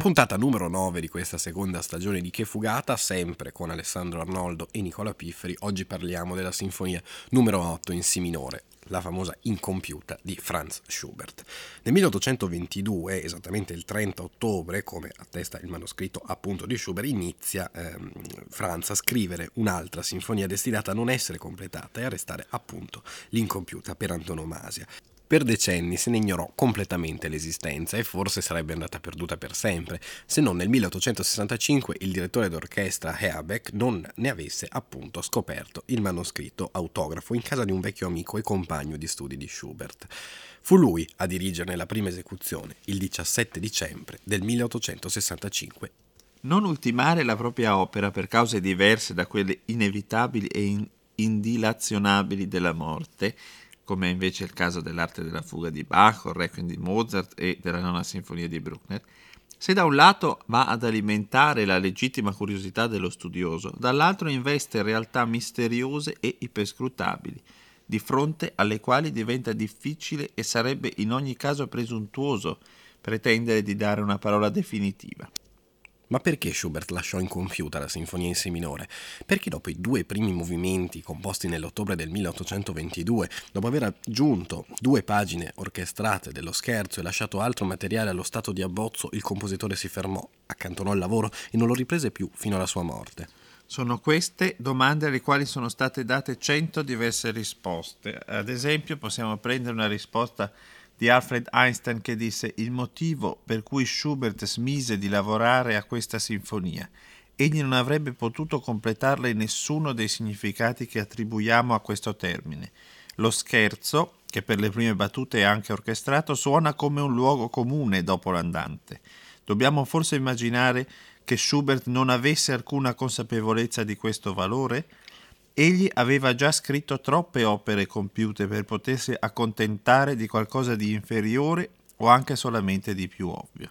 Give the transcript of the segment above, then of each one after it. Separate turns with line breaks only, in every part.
Puntata numero 9 di questa seconda stagione di Che Fugata, sempre con Alessandro Arnoldo e Nicola Pifferi. Oggi parliamo della sinfonia numero 8 in Si minore, la famosa incompiuta di Franz Schubert. Nel 1822, esattamente il 30 ottobre, come attesta il manoscritto appunto di Schubert, inizia ehm, Franz a scrivere un'altra sinfonia destinata a non essere completata e a restare appunto l'incompiuta per antonomasia. Per decenni se ne ignorò completamente l'esistenza e forse sarebbe andata perduta per sempre, se non nel 1865 il direttore d'orchestra Heerbeck non ne avesse appunto scoperto il manoscritto autografo in casa di un vecchio amico e compagno di studi di Schubert. Fu lui a dirigerne la prima esecuzione il 17 dicembre del 1865
non ultimare la propria opera per cause diverse da quelle inevitabili e indilazionabili della morte come è invece il caso dell'arte della fuga di Bach, o Requiem di Mozart e della nona sinfonia di Bruckner, se da un lato va ad alimentare la legittima curiosità dello studioso, dall'altro investe realtà misteriose e iperscrutabili, di fronte alle quali diventa difficile e sarebbe in ogni caso presuntuoso pretendere di dare una parola definitiva.
Ma perché Schubert lasciò incompiuta la sinfonia in Si minore? Perché dopo i due primi movimenti composti nell'ottobre del 1822, dopo aver aggiunto due pagine orchestrate dello scherzo e lasciato altro materiale allo stato di abbozzo, il compositore si fermò, accantonò il lavoro e non lo riprese più fino alla sua morte?
Sono queste domande alle quali sono state date cento diverse risposte. Ad esempio possiamo prendere una risposta di Alfred Einstein che disse il motivo per cui Schubert smise di lavorare a questa sinfonia. Egli non avrebbe potuto completarla in nessuno dei significati che attribuiamo a questo termine. Lo scherzo, che per le prime battute è anche orchestrato, suona come un luogo comune dopo l'andante. Dobbiamo forse immaginare che Schubert non avesse alcuna consapevolezza di questo valore? Egli aveva già scritto troppe opere compiute per potersi accontentare di qualcosa di inferiore o anche solamente di più ovvio.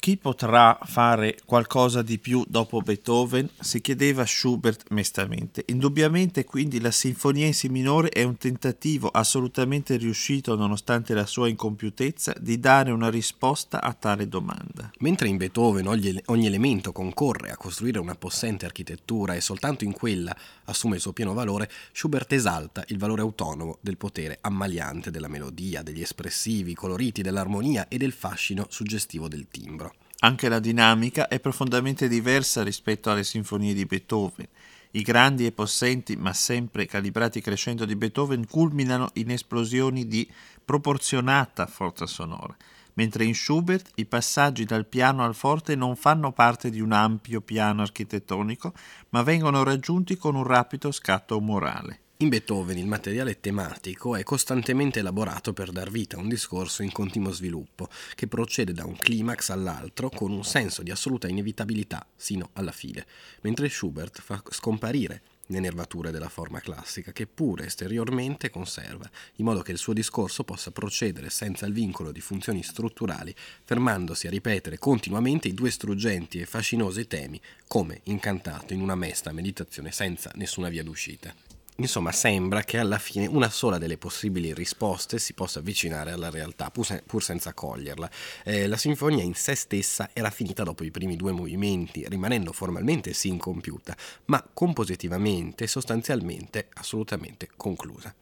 Chi potrà fare qualcosa di più dopo Beethoven? si chiedeva Schubert mestamente. Indubbiamente quindi la sinfonia in si minore è un tentativo assolutamente riuscito nonostante la sua incompiutezza di dare una risposta a tale domanda.
Mentre in Beethoven ogni, ogni elemento concorre a costruire una possente architettura e soltanto in quella assume il suo pieno valore, Schubert esalta il valore autonomo del potere ammaliante della melodia, degli espressivi, coloriti, dell'armonia e del fascino suggestivo del timbro.
Anche la dinamica è profondamente diversa rispetto alle sinfonie di Beethoven. I grandi e possenti, ma sempre calibrati crescendo di Beethoven culminano in esplosioni di proporzionata forza sonora, mentre in Schubert i passaggi dal piano al forte non fanno parte di un ampio piano architettonico, ma vengono raggiunti con un rapido scatto umorale.
In Beethoven il materiale tematico è costantemente elaborato per dar vita a un discorso in continuo sviluppo, che procede da un climax all'altro con un senso di assoluta inevitabilità sino alla fine, mentre Schubert fa scomparire le nervature della forma classica, che pure esteriormente conserva, in modo che il suo discorso possa procedere senza il vincolo di funzioni strutturali, fermandosi a ripetere continuamente i due struggenti e fascinosi temi, come incantato in una mesta meditazione senza nessuna via d'uscita. Insomma, sembra che alla fine una sola delle possibili risposte si possa avvicinare alla realtà, pur, se- pur senza coglierla. Eh, la sinfonia in sé stessa era finita dopo i primi due movimenti, rimanendo formalmente sì incompiuta, ma compositivamente e sostanzialmente assolutamente conclusa.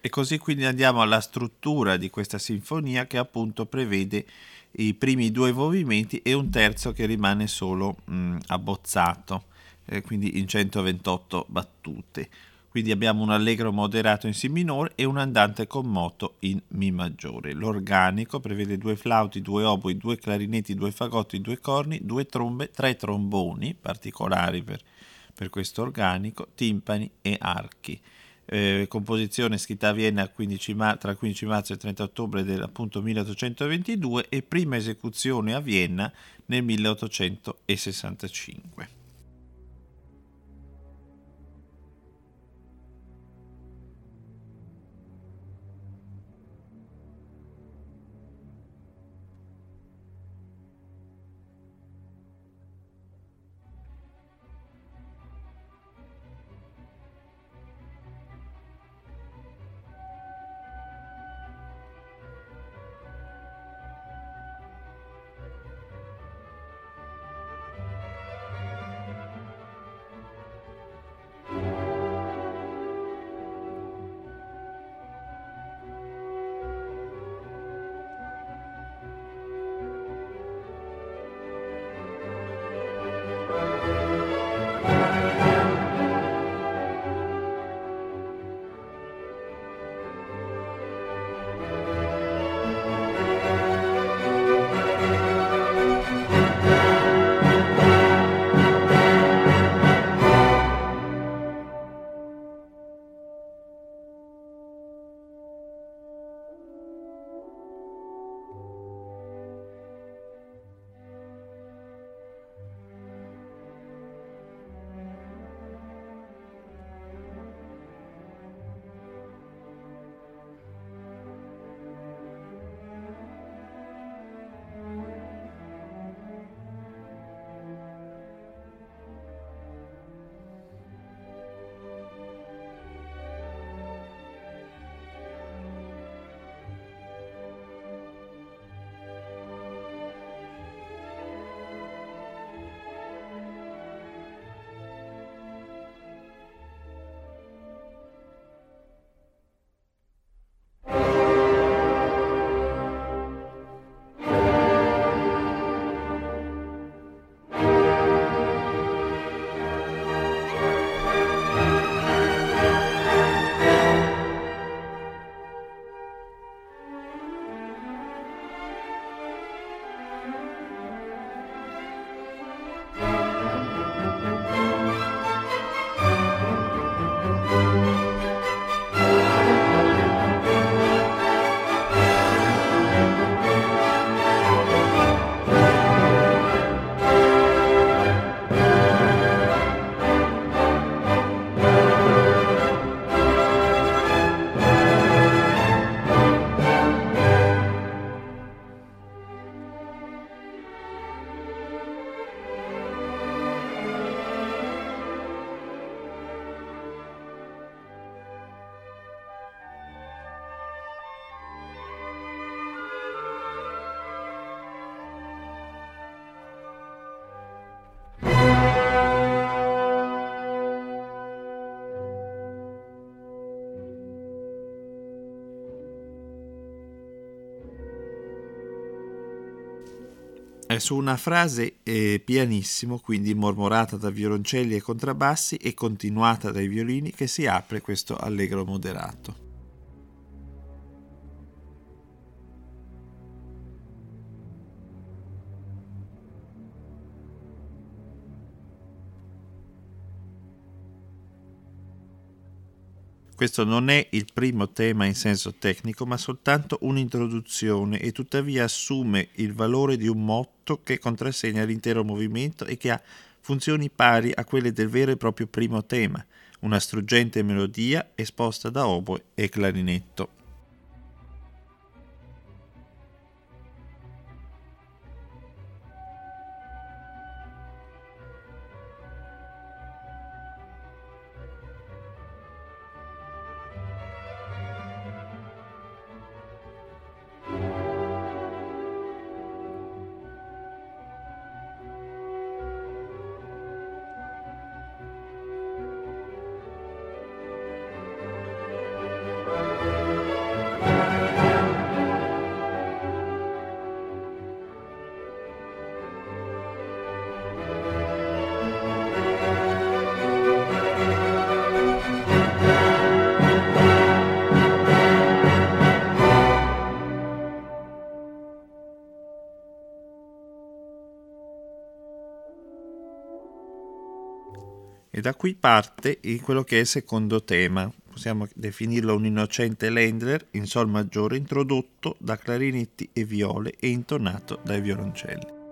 E così quindi andiamo alla struttura di questa sinfonia che appunto prevede i primi due movimenti e un terzo che rimane solo mh, abbozzato, eh, quindi in 128 battute Quindi abbiamo un allegro moderato in Si minore e un andante con moto in Mi maggiore. L'organico prevede due flauti, due oboi, due clarinetti, due fagotti, due corni, due trombe, tre tromboni particolari per, per questo organico, timpani e archi. Eh, composizione scritta a Vienna 15 ma- tra il 15 marzo e il 30 ottobre del appunto 1822 e prima esecuzione a Vienna nel 1865. Su una frase eh, pianissimo, quindi mormorata da violoncelli e contrabbassi e continuata dai violini, che si apre questo allegro moderato. Questo non è il primo tema in senso tecnico, ma soltanto un'introduzione e tuttavia assume il valore di un motto che contrassegna l'intero movimento e che ha funzioni pari a quelle del vero e proprio primo tema, una struggente melodia esposta da oboe e clarinetto. Da qui parte quello che è il secondo tema, possiamo definirlo un innocente Lendler in sol maggiore introdotto da clarinetti e viole e intonato dai violoncelli.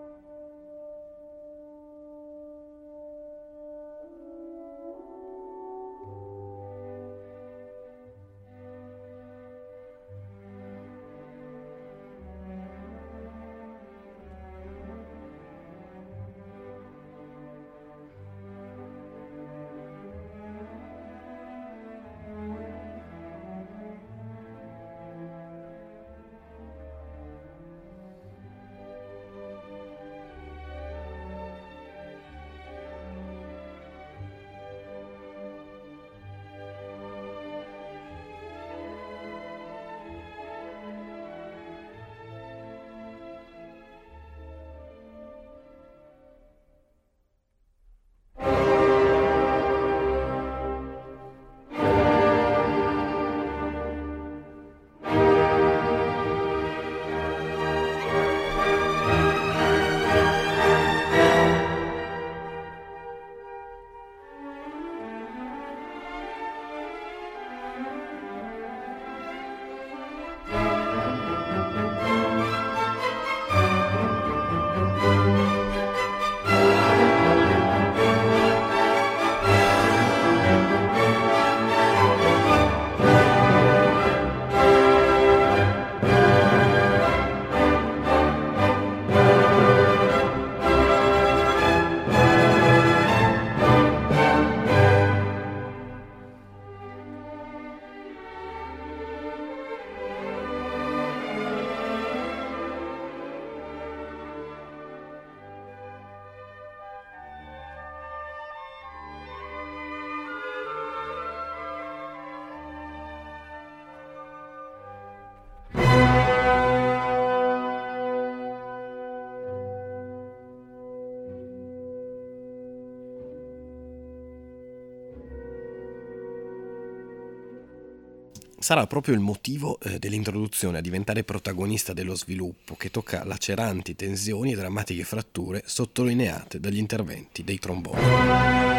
Sarà proprio il motivo eh, dell'introduzione a diventare protagonista dello sviluppo che tocca laceranti tensioni e drammatiche fratture sottolineate dagli interventi dei tromboni.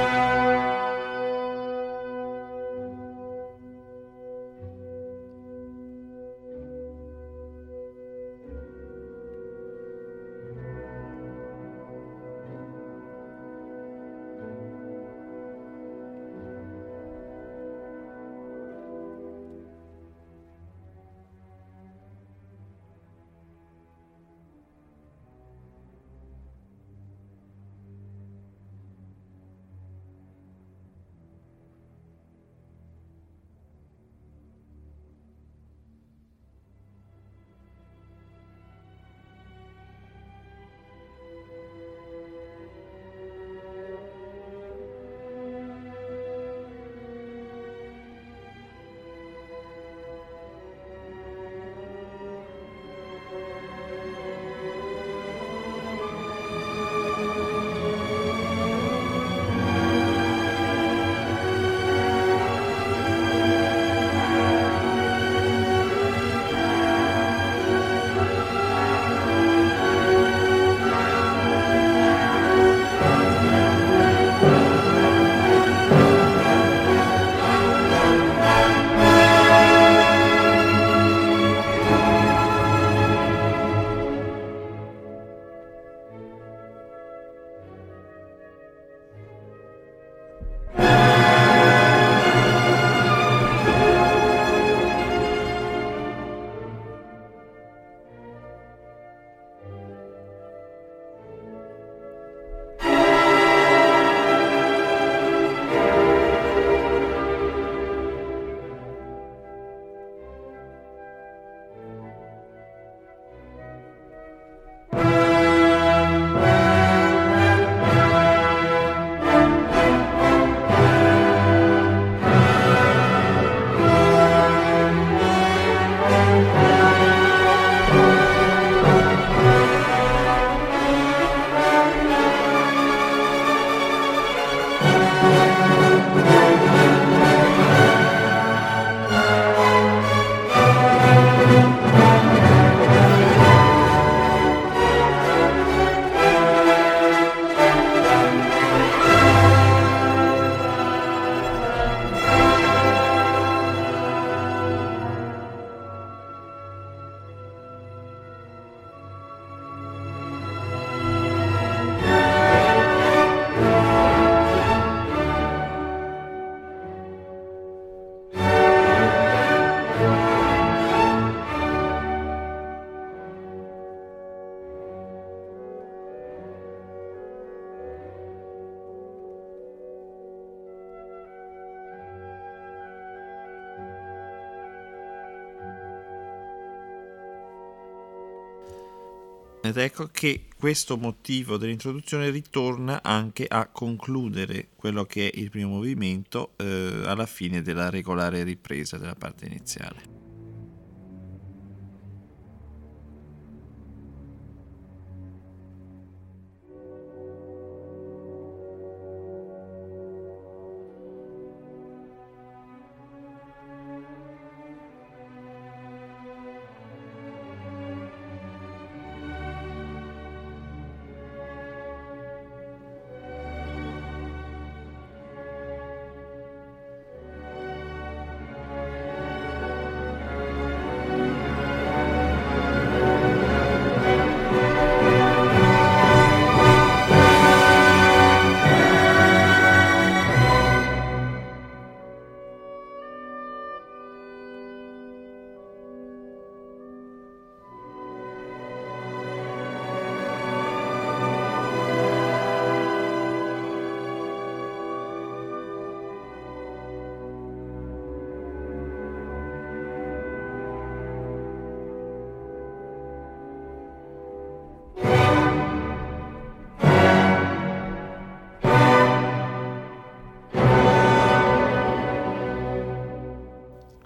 Ed ecco che questo motivo dell'introduzione ritorna anche a concludere quello che è il primo movimento eh, alla fine della regolare ripresa della parte iniziale.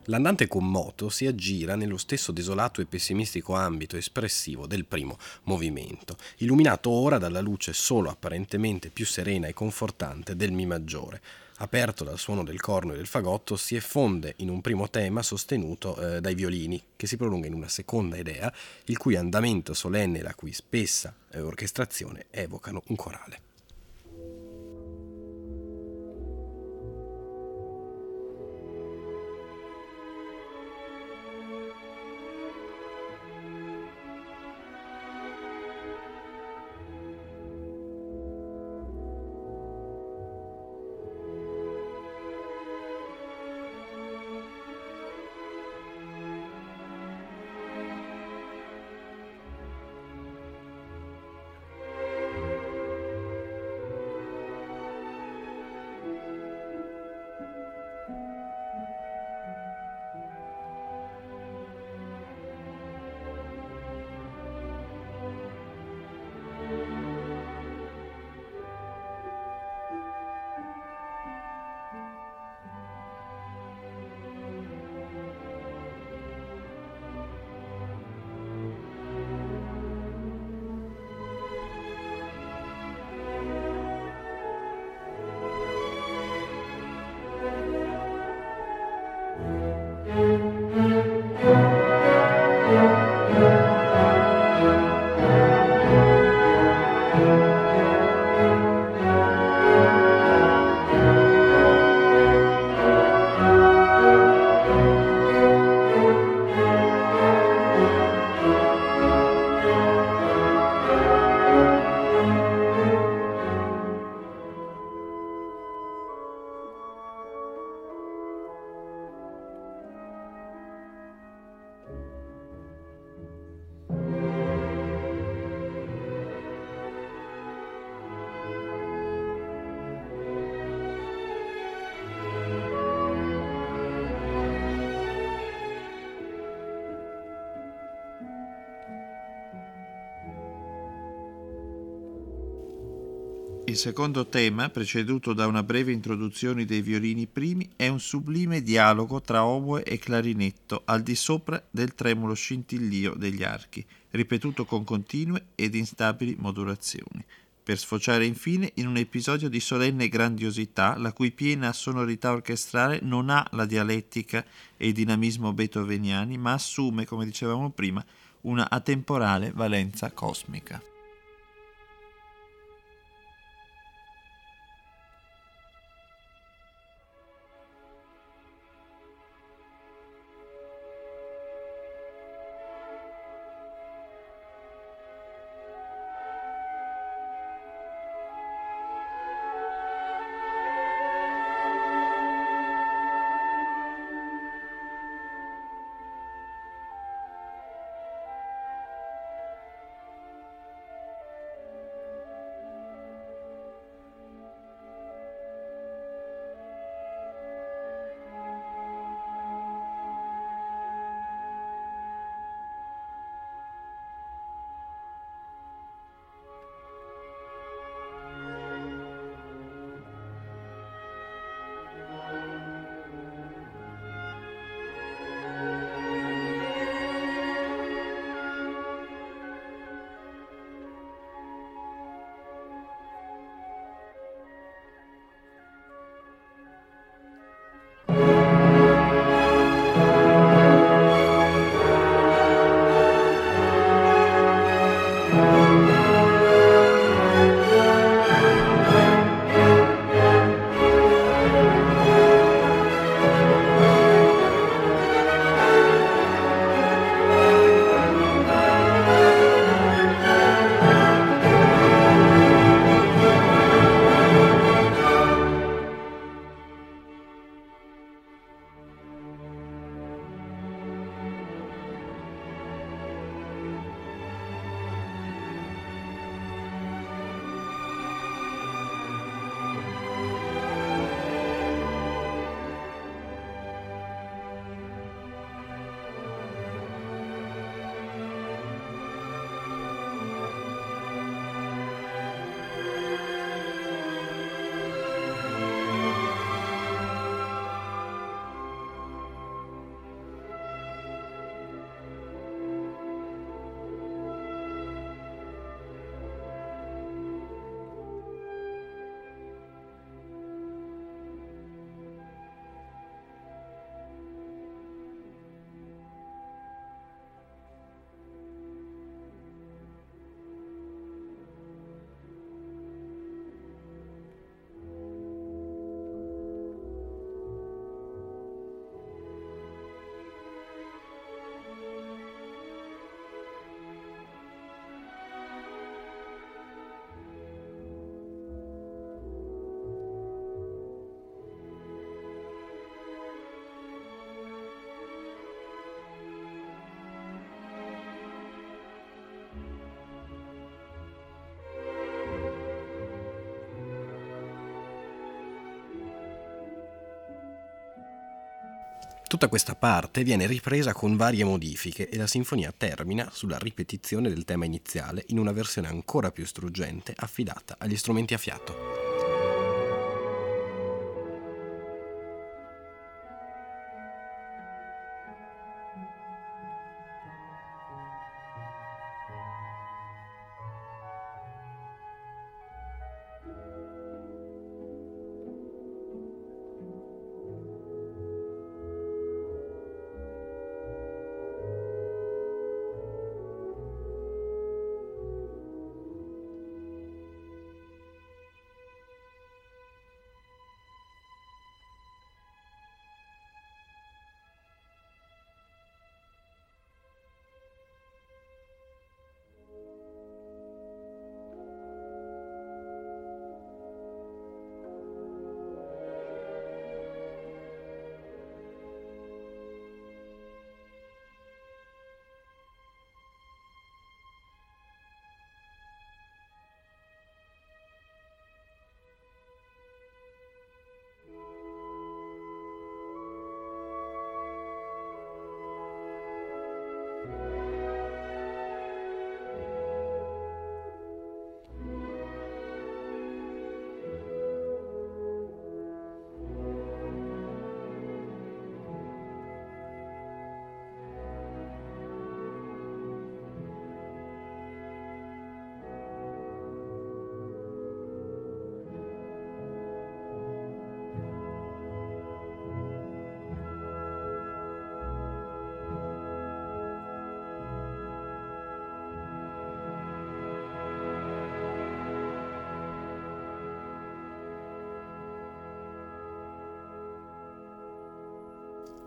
L'andante con moto si aggira nello stesso desolato e pessimistico ambito espressivo del primo movimento, illuminato ora dalla luce solo apparentemente più serena e confortante del Mi maggiore. Aperto dal suono del corno e del fagotto, si effonde in un primo tema sostenuto eh, dai violini, che si prolunga in una seconda idea, il cui andamento solenne e la cui spessa eh, orchestrazione evocano un corale.
Il secondo tema, preceduto da una breve introduzione dei violini primi, è un sublime dialogo tra oboe e clarinetto al di sopra del tremulo scintillio degli archi, ripetuto con continue ed instabili modulazioni, per sfociare infine in un episodio di solenne grandiosità la cui piena sonorità orchestrale non ha la dialettica e il dinamismo beethoveniani, ma assume, come dicevamo prima, una atemporale valenza cosmica.
Tutta questa parte viene ripresa con varie modifiche e la sinfonia termina sulla ripetizione del tema iniziale in una versione ancora più struggente affidata agli strumenti a fiato.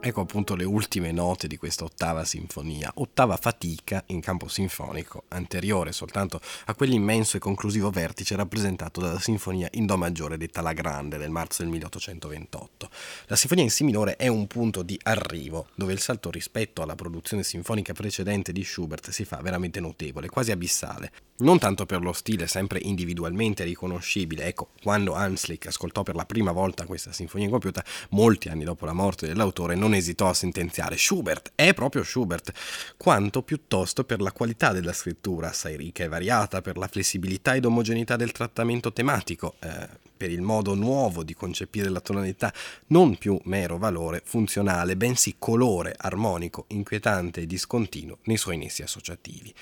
Ecco appunto le ultime note di questa ottava sinfonia, ottava fatica in campo sinfonico, anteriore soltanto a quell'immenso e conclusivo vertice rappresentato dalla sinfonia in Do maggiore detta La Grande del marzo del 1828. La sinfonia in Si minore è un punto di arrivo, dove il salto rispetto alla produzione sinfonica precedente di Schubert si fa veramente notevole, quasi abissale. Non tanto per lo stile sempre individualmente riconoscibile, ecco, quando Hanslick ascoltò per la prima volta questa sinfonia incompiuta, molti anni dopo la morte dell'autore, non esitò a sentenziare Schubert, è proprio Schubert, quanto piuttosto per la qualità della scrittura, assai ricca e variata, per la flessibilità ed omogeneità del trattamento tematico, eh, per il modo nuovo di concepire la tonalità, non più mero valore funzionale, bensì colore armonico, inquietante e discontinuo nei suoi nessi associativi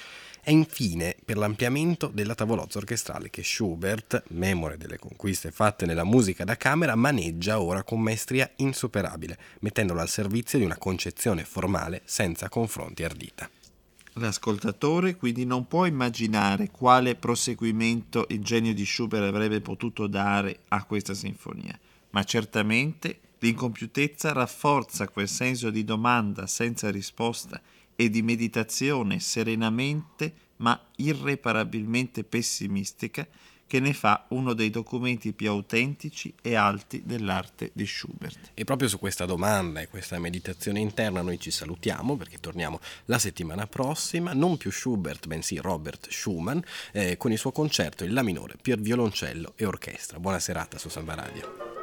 e infine per l'ampliamento della tavolozza orchestrale che Schubert, memore delle conquiste fatte nella musica da camera, maneggia ora con maestria insuperabile, mettendolo al servizio di una concezione formale senza confronti ardita.
L'ascoltatore quindi non può immaginare quale proseguimento il genio di Schubert avrebbe potuto dare a questa sinfonia, ma certamente l'incompiutezza rafforza quel senso di domanda senza risposta e di meditazione serenamente ma irreparabilmente pessimistica che ne fa uno dei documenti più autentici e alti dell'arte di Schubert.
E proprio su questa domanda e questa meditazione interna noi ci salutiamo perché torniamo la settimana prossima, non più Schubert bensì Robert Schumann eh, con il suo concerto in La minore per violoncello e orchestra. Buona serata su Samba Radio.